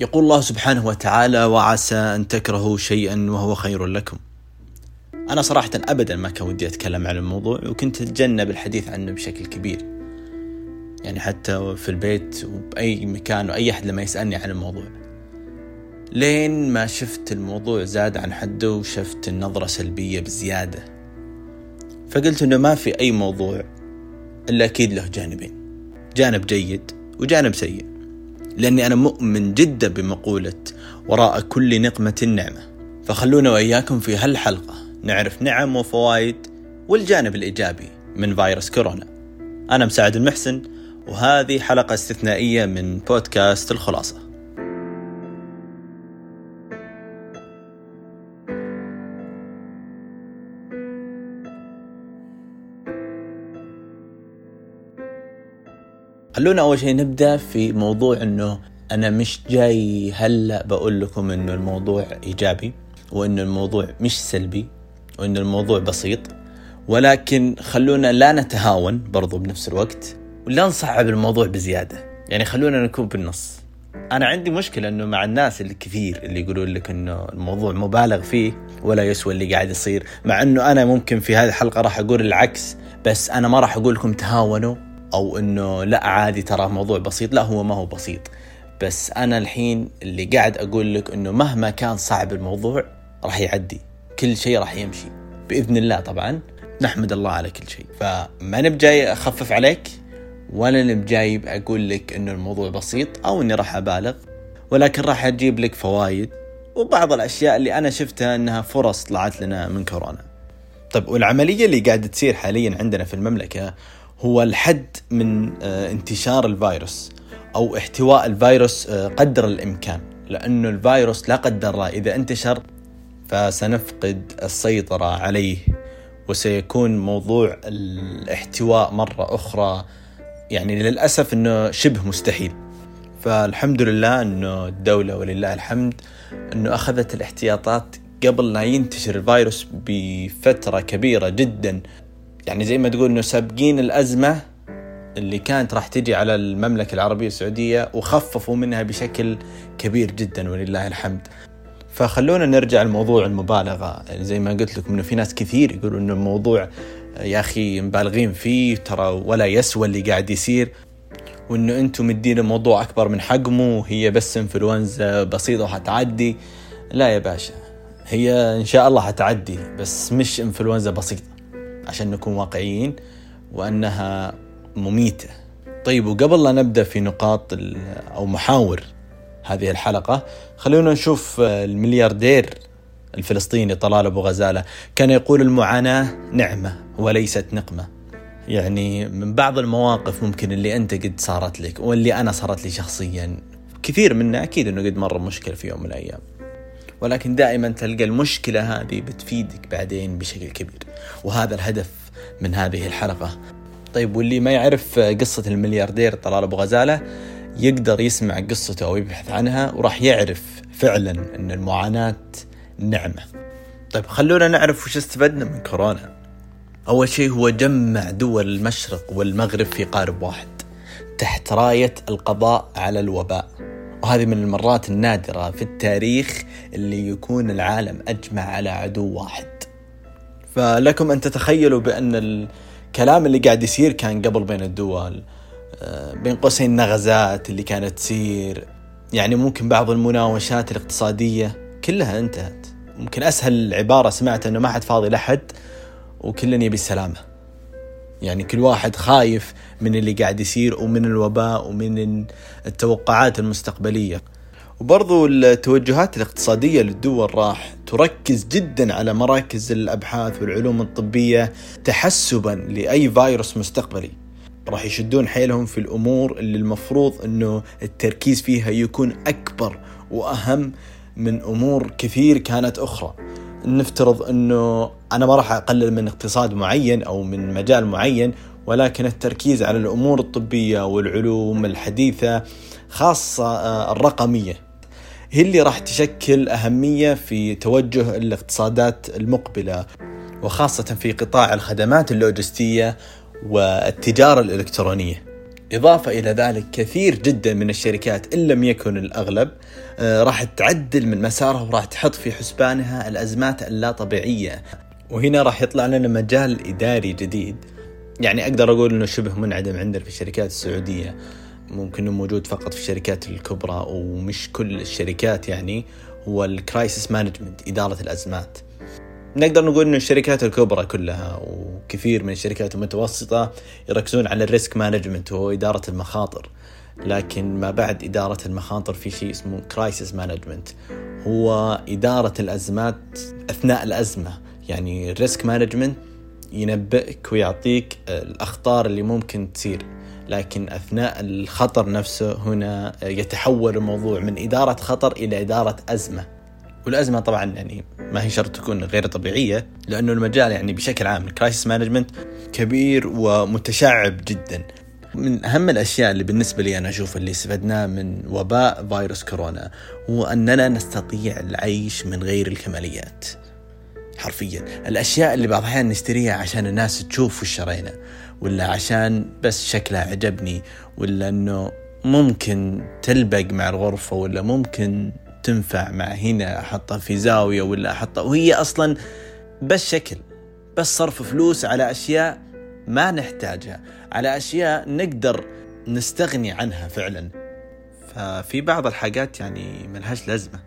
يقول الله سبحانه وتعالى وعسى أن تكرهوا شيئا وهو خير لكم. أنا صراحة أبدا ما كان ودي أتكلم عن الموضوع وكنت أتجنب الحديث عنه بشكل كبير. يعني حتى في البيت وبأي مكان وأي أحد لما يسألني عن الموضوع. لين ما شفت الموضوع زاد عن حده وشفت النظرة سلبية بزيادة. فقلت إنه ما في أي موضوع إلا أكيد له جانبين. جانب جيد وجانب سيء. لأني أنا مؤمن جدا بمقولة وراء كل نقمة نعمة فخلونا وإياكم في هالحلقة نعرف نعم وفوائد والجانب الإيجابي من فيروس كورونا. أنا مساعد المحسن وهذه حلقة استثنائية من بودكاست الخلاصة. خلونا أول شيء نبدأ في موضوع إنه أنا مش جاي هلأ بقول لكم إنه الموضوع إيجابي وإنه الموضوع مش سلبي وإنه الموضوع بسيط. ولكن خلونا لا نتهاون برضو بنفس الوقت ولا نصعب الموضوع بزيادة. يعني خلونا نكون بالنص. أنا عندي مشكلة إنه مع الناس اللي كثير اللي يقولون لك إنه الموضوع مبالغ فيه ولا يسوى اللي قاعد يصير مع إنه أنا ممكن في هذه الحلقة راح أقول العكس بس أنا ما راح أقول لكم تهاونوا. أو إنه لا عادي ترى موضوع بسيط. لا هو ما هو بسيط. بس أنا الحين اللي قاعد أقول لك إنه مهما كان صعب الموضوع راح يعدي. كل شيء راح يمشي. بإذن الله طبعا نحمد الله على كل شيء. فما نبجاي أخفف عليك ولا نبجاي أقول لك إنه الموضوع بسيط أو إني راح أبالغ. ولكن راح أجيب لك فوائد وبعض الأشياء اللي أنا شفتها إنها فرص طلعت لنا من كورونا. طيب والعملية اللي قاعدة تصير حاليا عندنا في المملكة هو الحد من آه، انتشار الفيروس أو احتواء الفيروس آه، قدر الإمكان لأنه الفيروس لا قدر الله إذا انتشر فسنفقد السيطرة عليه وسيكون موضوع الاحتواء مرة أخرى. يعني للأسف إنه شبه مستحيل. فالحمد لله إنه الدولة ولله الحمد إنه أخذت الاحتياطات قبل لا ينتشر الفيروس بفترة كبيرة جدا. يعني زي ما تقول إنه سابقين الأزمة اللي كانت راح تجي على المملكة العربية السعودية وخففوا منها بشكل كبير جدا ولله الحمد. فخلونا نرجع لموضوع المبالغة. يعني زي ما قلت لكم إنه في ناس كثير يقولوا إنه الموضوع يا أخي مبالغين فيه ترى ولا يسوى اللي قاعد يصير. وإنه أنتم مدين الموضوع أكبر من حجمه وهي بس انفلونزا بسيطة وحتعدي لا يا باشا هي إن شاء الله حتعدي بس مش انفلونزا بسيطة. عشان نكون واقعيين وأنها مميتة. طيب وقبل لا نبدأ في نقاط أو محاور هذه الحلقة خلونا نشوف الملياردير الفلسطيني طلال أبو غزالة كان يقول المعاناة نعمة وليست نقمة. يعني من بعض المواقف ممكن اللي أنت قد صارت لك واللي أنا صارت لي شخصيا كثير منا أكيد إنه قد مر مشكلة في يوم من الأيام. ولكن دائما تلقى المشكلة هذه بتفيدك بعدين بشكل كبير. وهذا الهدف من هذه الحلقة. طيب واللي ما يعرف قصة الملياردير طلال أبو غزالة يقدر يسمع قصته أو يبحث عنها وراح يعرف فعلا أن المعاناة نعمة. طيب خلونا نعرف وش استفدنا من كورونا. أول شيء هو جمع دول المشرق والمغرب في قارب واحد تحت راية القضاء على الوباء. وهذه من المرات النادرة في التاريخ اللي يكون العالم أجمع على عدو واحد. فلكم أن تتخيلوا بأن الكلام اللي قاعد يصير كان قبل بين الدول آه، بين قوسين نغزات اللي كانت تصير يعني ممكن بعض المناوشات الاقتصادية كلها انتهت. ممكن أسهل عبارة سمعت أنه ما حد فاضي لحد وكلنا يبي السلامة. يعني كل واحد خايف من اللي قاعد يصير ومن الوباء ومن التوقعات المستقبلية. وبرضو التوجهات الاقتصادية للدول راح تركز جدا على مراكز الأبحاث والعلوم الطبية تحسبا لأي فيروس مستقبلي. راح يشدون حيلهم في الأمور اللي المفروض أنه التركيز فيها يكون أكبر وأهم من أمور كثير كانت أخرى. نفترض إنه أنا ما راح أقلل من اقتصاد معين أو من مجال معين ولكن التركيز على الأمور الطبية والعلوم الحديثة خاصة آه، الرقمية هي اللي راح تشكل أهمية في توجه الاقتصادات المقبلة وخاصة في قطاع الخدمات اللوجستية والتجارة الإلكترونية. إضافة إلى ذلك كثير جدا من الشركات إن لم يكن الأغلب آه، راح تعدل من مسارها وراح تحط في حسبانها الأزمات اللا طبيعية وهنا راح يطلع لنا مجال إداري جديد. يعني أقدر أقول أنه شبه منعدم عندنا في الشركات السعودية. ممكن إنه موجود فقط في الشركات الكبرى ومش كل الشركات يعني هو ال crisis management إدارة الأزمات. نقدر نقول إن الشركات الكبرى كلها وكثير من الشركات المتوسطة يركزون على ال risk management وهو إدارة المخاطر. لكن ما بعد إدارة المخاطر في شيء اسمه crisis management هو إدارة الأزمات أثناء الأزمة. يعني ال risk management ينبئك ويعطيك الأخطار اللي ممكن تصير. لكن أثناء الخطر نفسه هنا يتحول الموضوع من إدارة خطر إلى إدارة أزمة. والازمه طبعا يعني ما هي شرط تكون غير طبيعية لأنه المجال يعني بشكل عام ال crisis management كبير ومتشعب جدا. من أهم الأشياء اللي بالنسبة لي أنا أشوف اللي استفدناه من وباء فيروس كورونا هو أننا نستطيع العيش من غير الكماليات حرفيا. الأشياء اللي بعض الأحيان نشتريها عشان الناس تشوف وش شرينا ولا عشان بس شكلها عجبني ولا إنه ممكن تلبق مع الغرفة ولا ممكن تنفع مع هنا أحطها في زاوية ولا أحطها. وهي أصلا بس شكل بس صرف فلوس على أشياء ما نحتاجها على أشياء نقدر نستغني عنها فعلا. ففي بعض الحاجات يعني ملهاش لازمة.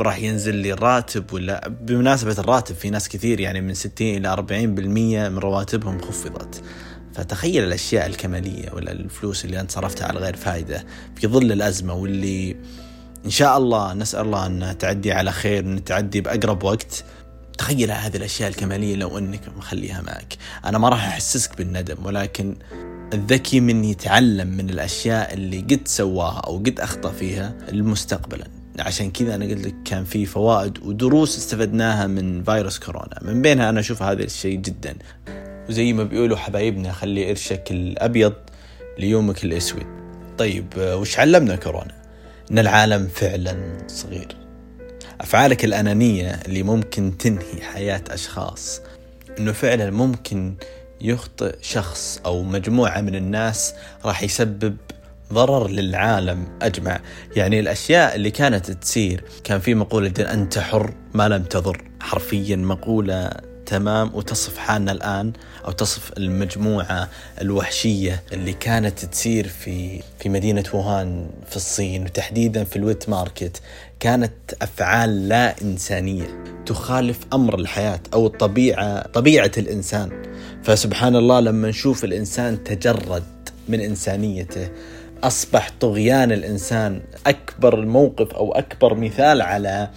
راح ينزل لي الراتب ولا بمناسبة الراتب في ناس كثير يعني من 60 إلى 40% من رواتبهم خفضت. فتخيل الأشياء الكمالية ولا الفلوس اللي أنت صرفتها على غير فائدة في ظل الأزمة واللي إن شاء الله نسأل الله أنها تعدي على خير أن تعدي بأقرب وقت. تخيل هذه الأشياء الكمالية لو أنك مخليها معك. أنا ما راح أحسسك بالندم ولكن الذكي من يتعلم من الأشياء اللي قد سواها أو قد أخطأ فيها لمستقبلا. عشان كذا أنا قلت لك كان في فوائد ودروس استفدناها من فيروس كورونا. من بينها أنا أشوف هذا الشيء جدا. وزي ما بيقولوا حبايبنا خلي قرشك الأبيض ليومك الأسود. طيب وش علمنا كورونا؟ إن العالم فعلا صغير. أفعالك الأنانية اللي ممكن تنهي حياة أشخاص إنه فعلا ممكن يخطئ شخص أو مجموعة من الناس راح يسبب ضرر للعالم أجمع. يعني الأشياء اللي كانت تصير كان في مقولة أنت حر ما لم تضر. حرفيا مقولة تمام وتصف حالنا الآن أو تصف المجموعة الوحشية اللي كانت تصير في في مدينة ووهان في الصين وتحديدا في الويت ماركت كانت أفعال لا إنسانية تخالف أمر الحياة أو الطبيعة طبيعة الإنسان. فسبحان الله لما نشوف الإنسان تجرد من إنسانيته أصبح طغيان الإنسان أكبر موقف أو أكبر مثال على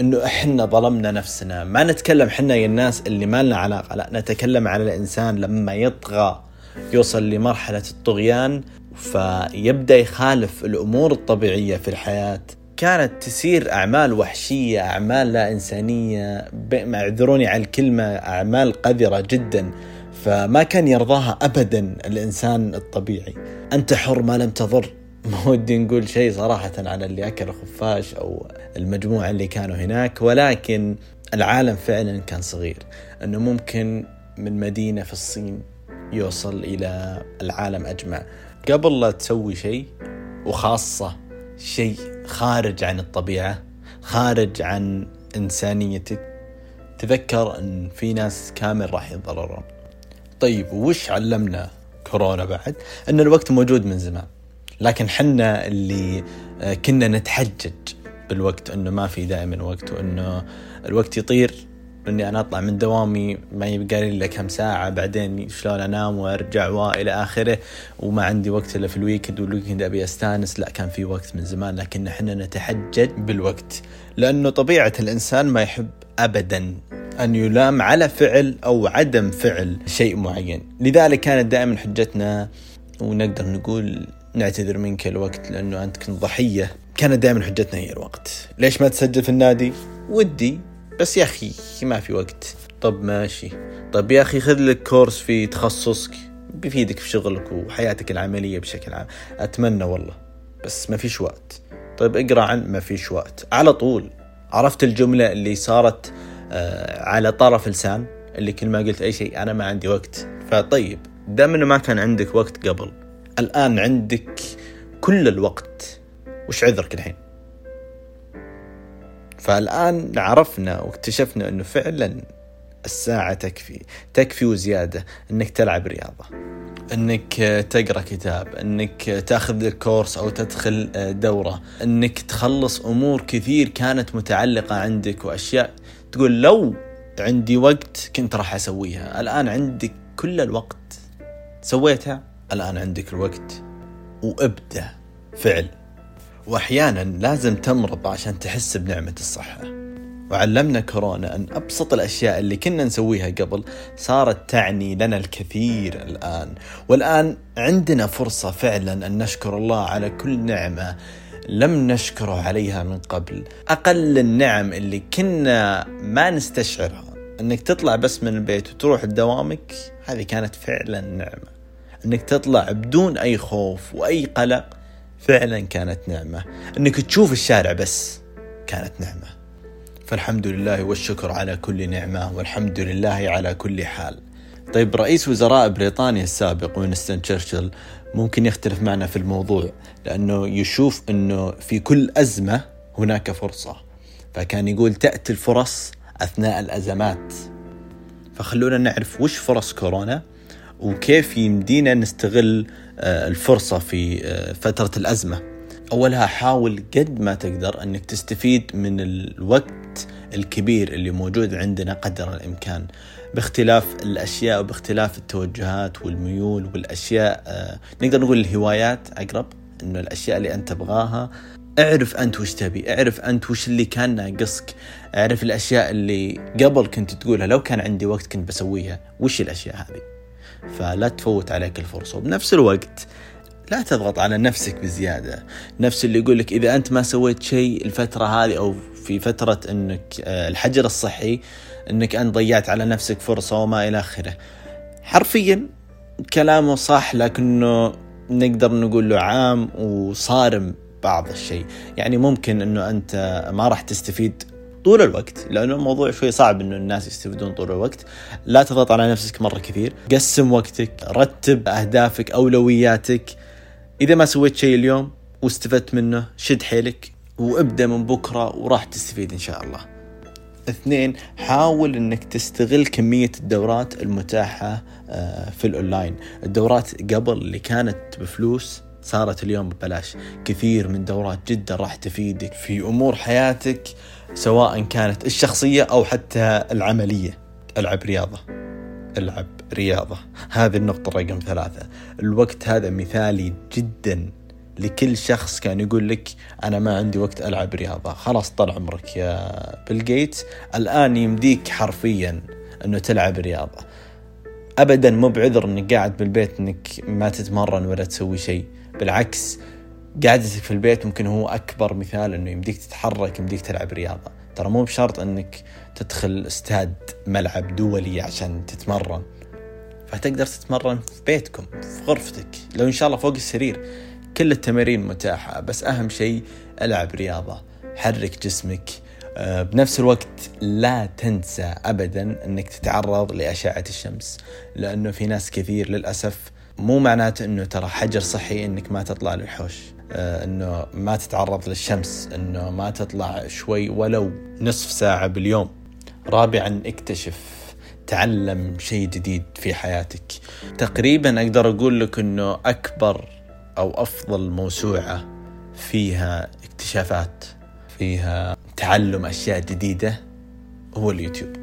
إنه إحنا ظلمنا نفسنا. ما نتكلم إحنا يا الناس اللي ما لنا علاقة. لا نتكلم على الإنسان لما يطغى يوصل لمرحلة الطغيان فيبدأ يخالف الأمور الطبيعية في الحياة. كانت تسير أعمال وحشية أعمال لا إنسانية اعذروني على الكلمة أعمال قذرة جدا. فما كان يرضاها ابدا الإنسان الطبيعي. أنت حر ما لم تضر. ما ودي نقول شيء صراحة على اللي أكل خفاش أو المجموعة اللي كانوا هناك ولكن العالم فعلا كان صغير. أنه ممكن من مدينة في الصين يوصل إلى العالم أجمع. قبل لا تسوي شيء وخاصة شيء خارج عن الطبيعة خارج عن إنسانيتك تذكر أن في ناس كامل راح يتضررون. طيب وش علمنا كورونا بعد؟ إن الوقت موجود من زمان. لكن حنا اللي آه، كنا نتحجج. بالوقت إنه ما في دائما وقت وإنه الوقت يطير إني أنا أطلع من دوامي ما يبقى لي إلا كم ساعة بعدين شلون أنام وأرجع وإلى آخره وما عندي وقت إلا في ال weekend وال weekend أبي أستانس. لا كان في وقت من زمان لكن إحنا نتحجج بالوقت لأنه طبيعة الإنسان ما يحب ابدا أن يلام على فعل أو عدم فعل شيء معين. لذلك كانت دائما حجتنا ونقدر نقول نعتذر منك الوقت لأنه أنت كنت ضحية. كانت دائما حجتنا هي الوقت. ليش ما تسجل في النادي؟ ودي. بس يا أخي ما في وقت. طب ماشي. طب يا أخي خذ لك كورس في تخصصك. بيفيدك في شغلك وحياتك العملية بشكل عام. أتمنى والله. بس ما فيش وقت. طيب اقرأ عن ما فيش وقت. على طول. عرفت الجملة اللي صارت آه، على طرف لسان اللي كل ما قلت أي شيء أنا ما عندي وقت. فطيب. دام إنه ما كان عندك وقت قبل الآن عندك كل الوقت وش عذرك الحين؟ فالآن عرفنا واكتشفنا أنه فعلا الساعة تكفي تكفي وزيادة أنك تلعب رياضة إنك تقرأ كتاب إنك تأخذ كورس أو تدخل دورة إنك تخلص أمور كثير كانت متعلقة عندك وأشياء تقول لو عندي وقت كنت راح أسويها. الآن عندك كل الوقت سويتها؟ الآن عندك الوقت. وابدأ فعل. وأحيانا لازم تمرض عشان تحس بنعمة الصحة. وعلمنا كورونا أن أبسط الأشياء اللي كنا نسويها قبل صارت تعني لنا الكثير الآن. والآن عندنا فرصة فعلا أن نشكر الله على كل نعمة لم نشكره عليها من قبل. أقل النعم اللي كنا ما نستشعرها. أنك تطلع بس من البيت وتروح لدوامك هذه كانت فعلا نعمة. أنك تطلع بدون أي خوف وأي قلق فعلا كانت نعمة. أنك تشوف الشارع بس كانت نعمة. فالحمد لله والشكر على كل نعمة والحمد لله على كل حال. طيب رئيس وزراء بريطانيا السابق وينستون تشرشل ممكن يختلف معنا في الموضوع لأنه يشوف أنه في كل أزمة هناك فرصة. فكان يقول تأتي الفرص أثناء الأزمات. فخلونا نعرف وش فرص كورونا وكيف يمدينا نستغل آه، الفرصة في آه، فترة الأزمة. أولها حاول قد ما تقدر أنك تستفيد من الوقت الكبير اللي موجود عندنا قدر الإمكان باختلاف الأشياء وباختلاف التوجهات والميول والأشياء آه نقدر نقول الهوايات أقرب أنه الأشياء اللي أنت تبغاها. اعرف أنت وش تبي اعرف أنت وش اللي كان ناقصك اعرف الأشياء اللي قبل كنت تقولها. لو كان عندي وقت كنت بسويها وش الأشياء هذه؟ فلا تفوت عليك الفرصة. وبنفس الوقت لا تضغط على نفسك بزيادة. نفس اللي يقول لك إذا أنت ما سويت شيء الفترة هذه أو في فترة أنك آه، الحجر الصحي أنك أنت ضيعت على نفسك فرصة وما إلى آخره. حرفيا كلامه صح لكنه نقدر نقول له عام وصارم بعض الشيء. يعني ممكن أنه أنت ما راح تستفيد طول الوقت لأنه الموضوع شوي صعب إنه الناس يستفيدون طول الوقت. لا تضغط على نفسك مرة كثير قسم وقتك رتب أهدافك أولوياتك. إذا ما سويت شيء اليوم واستفدت منه شد حيلك وابدأ من بكرة وراح تستفيد إن شاء الله. اثنين حاول إنك تستغل كمية الدورات المتاحة آه، في الأونلاين، الدورات قبل اللي كانت بفلوس صارت اليوم ببلاش، كثير من دورات جدا راح تفيدك في أمور حياتك. سواء كانت الشخصية أو حتى العملية. ألعب رياضة. ألعب رياضة. هذه النقطة رقم ثلاثة. الوقت هذا مثالي جدا لكل شخص كان يقول لك أنا ما عندي وقت ألعب رياضة. خلاص طال عمرك يا بيل جيتس الآن يمديك حرفيا أنه تلعب رياضة. أبدا مو بعذر أنك قاعد بالبيت أنك ما تتمرن ولا تسوي شيء. بالعكس قعدتك في البيت ممكن هو أكبر مثال أنه يمديك تتحرك يمديك تلعب رياضة. ترى مو بشرط أنك تدخل استاد ملعب دولي عشان تتمرن. فتقدر تتمرن في بيتكم في غرفتك. لو إن شاء الله فوق السرير كل التمارين متاحة. بس أهم شيء ألعب رياضة. حرك جسمك. آه، بنفس الوقت لا تنسى أبدا أنك تتعرض لأشعة الشمس. لأنه في ناس كثير للأسف مو معناته أنه ترى حجر صحي أنك ما تطلع للحوش. آه، أنه ما تتعرض للشمس أنه ما تطلع شوي ولو نصف ساعة باليوم. رابعا اكتشف تعلم شيء جديد في حياتك. تقريبا أقدر أقول لك إنه أكبر أو أفضل موسوعة فيها اكتشافات فيها تعلم أشياء جديدة هو اليوتيوب.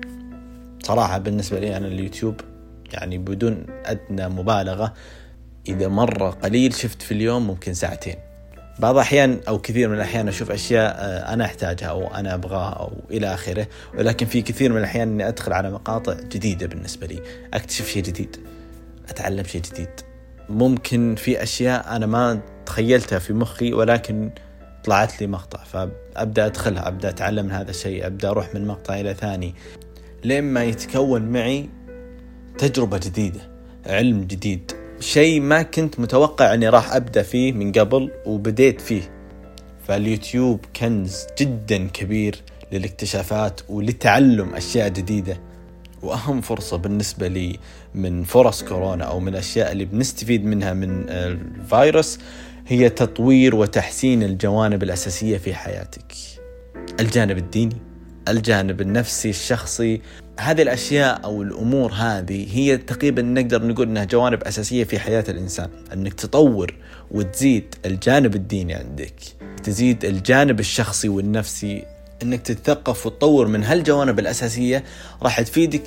صراحة بالنسبة لي أنا اليوتيوب يعني بدون أدنى مبالغة إذا مرة قليل شفت في اليوم ممكن ساعتين. بعض الأحيان أو كثير من الأحيان أشوف أشياء آه، أنا أحتاجها أو أنا أبغاها أو إلى آخره. ولكن في كثير من الأحيان أني أدخل على مقاطع جديدة بالنسبة لي أكتشف شيء جديد أتعلم شيء جديد. ممكن في أشياء أنا ما تخيلتها في مخي ولكن طلعت لي مقطع فأبدأ أدخلها أبدأ أتعلم من هذا الشيء أبدأ أروح من مقطع إلى ثاني. لين ما يتكون معي تجربة جديدة علم جديد. شيء ما كنت متوقع إني راح أبدأ فيه من قبل وبديت فيه فاليوتيوب كنز جدا كبير للاكتشافات ولتعلم أشياء جديدة وأهم فرصة بالنسبة لي من فرص كورونا أو من الاشياء اللي بنستفيد منها من الفيروس هي تطوير وتحسين الجوانب الأساسية في حياتك. الجانب الديني، الجانب النفسي الشخصي، هذه الأشياء أو الأمور هذه هي تقريبا نقدر نقول إنها جوانب أساسية في حياة الإنسان، إنك تطور وتزيد الجانب الديني عندك، تزيد الجانب الشخصي والنفسي. إنك تتثقف وتطور من هالجوانب الأساسية راح تفيدك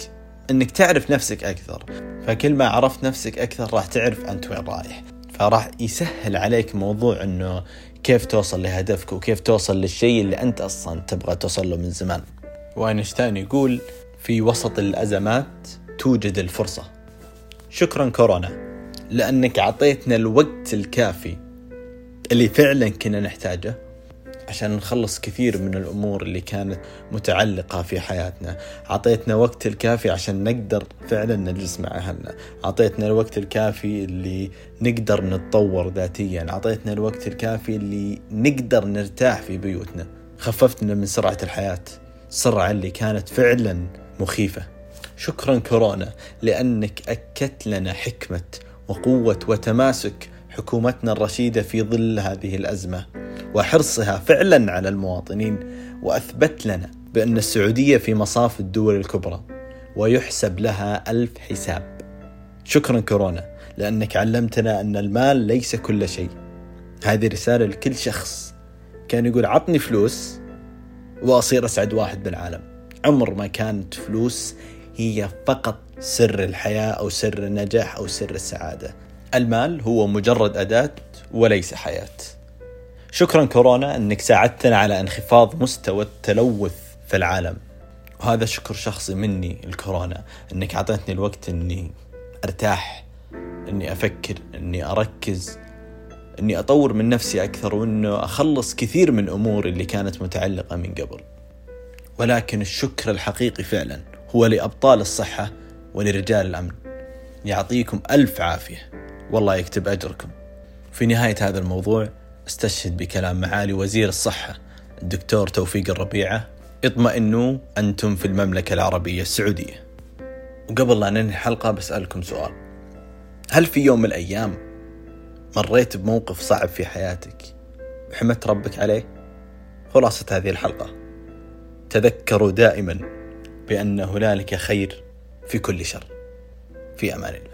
إنك تعرف نفسك أكثر. فكل ما عرفت نفسك أكثر راح تعرف أنت وين رايح. فراح يسهل عليك موضوع إنه كيف توصل لهدفك وكيف توصل للشيء اللي أنت أصلا تبغى توصل له من زمان. وأينشتاين يقول في وسط الأزمات توجد الفرصة. شكرا كورونا لأنك أعطيتنا الوقت الكافي اللي فعلا كنا نحتاجه. عشان نخلص كثير من الأمور اللي كانت متعلقة في حياتنا. عطيتنا وقت الكافي عشان نقدر فعلا نجلس مع أهلنا. عطيتنا الوقت الكافي اللي نقدر نتطور ذاتيا. عطيتنا الوقت الكافي اللي نقدر نرتاح في بيوتنا. خففتنا من سرعة الحياة. السرعة اللي كانت فعلا مخيفة. شكرا كورونا لأنك أكدت لنا حكمة وقوة وتماسك حكومتنا الرشيدة في ظل هذه الأزمة. وحرصها فعلا على المواطنين وأثبت لنا بأن السعودية في مصاف الدول الكبرى ويحسب لها ألف حساب. شكرا كورونا لأنك علمتنا أن المال ليس كل شيء. هذه رسالة لكل شخص. كان يقول عطني فلوس وأصير أسعد واحد بالعالم. عمر ما كانت فلوس هي فقط سر الحياة أو سر النجاح أو سر السعادة. المال هو مجرد أداة وليس حياة. شكرا كورونا أنك ساعدتنا على انخفاض مستوى التلوث في العالم. وهذا شكر شخصي مني الكورونا أنك أعطيتني الوقت أني أرتاح أني أفكر أني أركز أني أطور من نفسي أكثر وأنه أخلص كثير من أموري اللي كانت متعلقة من قبل. ولكن الشكر الحقيقي فعلا هو لأبطال الصحة ولرجال الأمن. يعطيكم ألف عافية. والله يكتب أجركم. في نهاية هذا الموضوع استشهد بكلام معالي وزير الصحة الدكتور توفيق الربيعة. اطمئنوا أنتم في المملكة العربية السعودية. وقبل لا ننهي الحلقة بسألكم سؤال. هل في يوم من الأيام مريت بموقف صعب في حياتك وحمدت ربك عليه؟ خلاصة هذه الحلقة. تذكروا دائما بأن هنالك خير في كل شر. في أمان الله.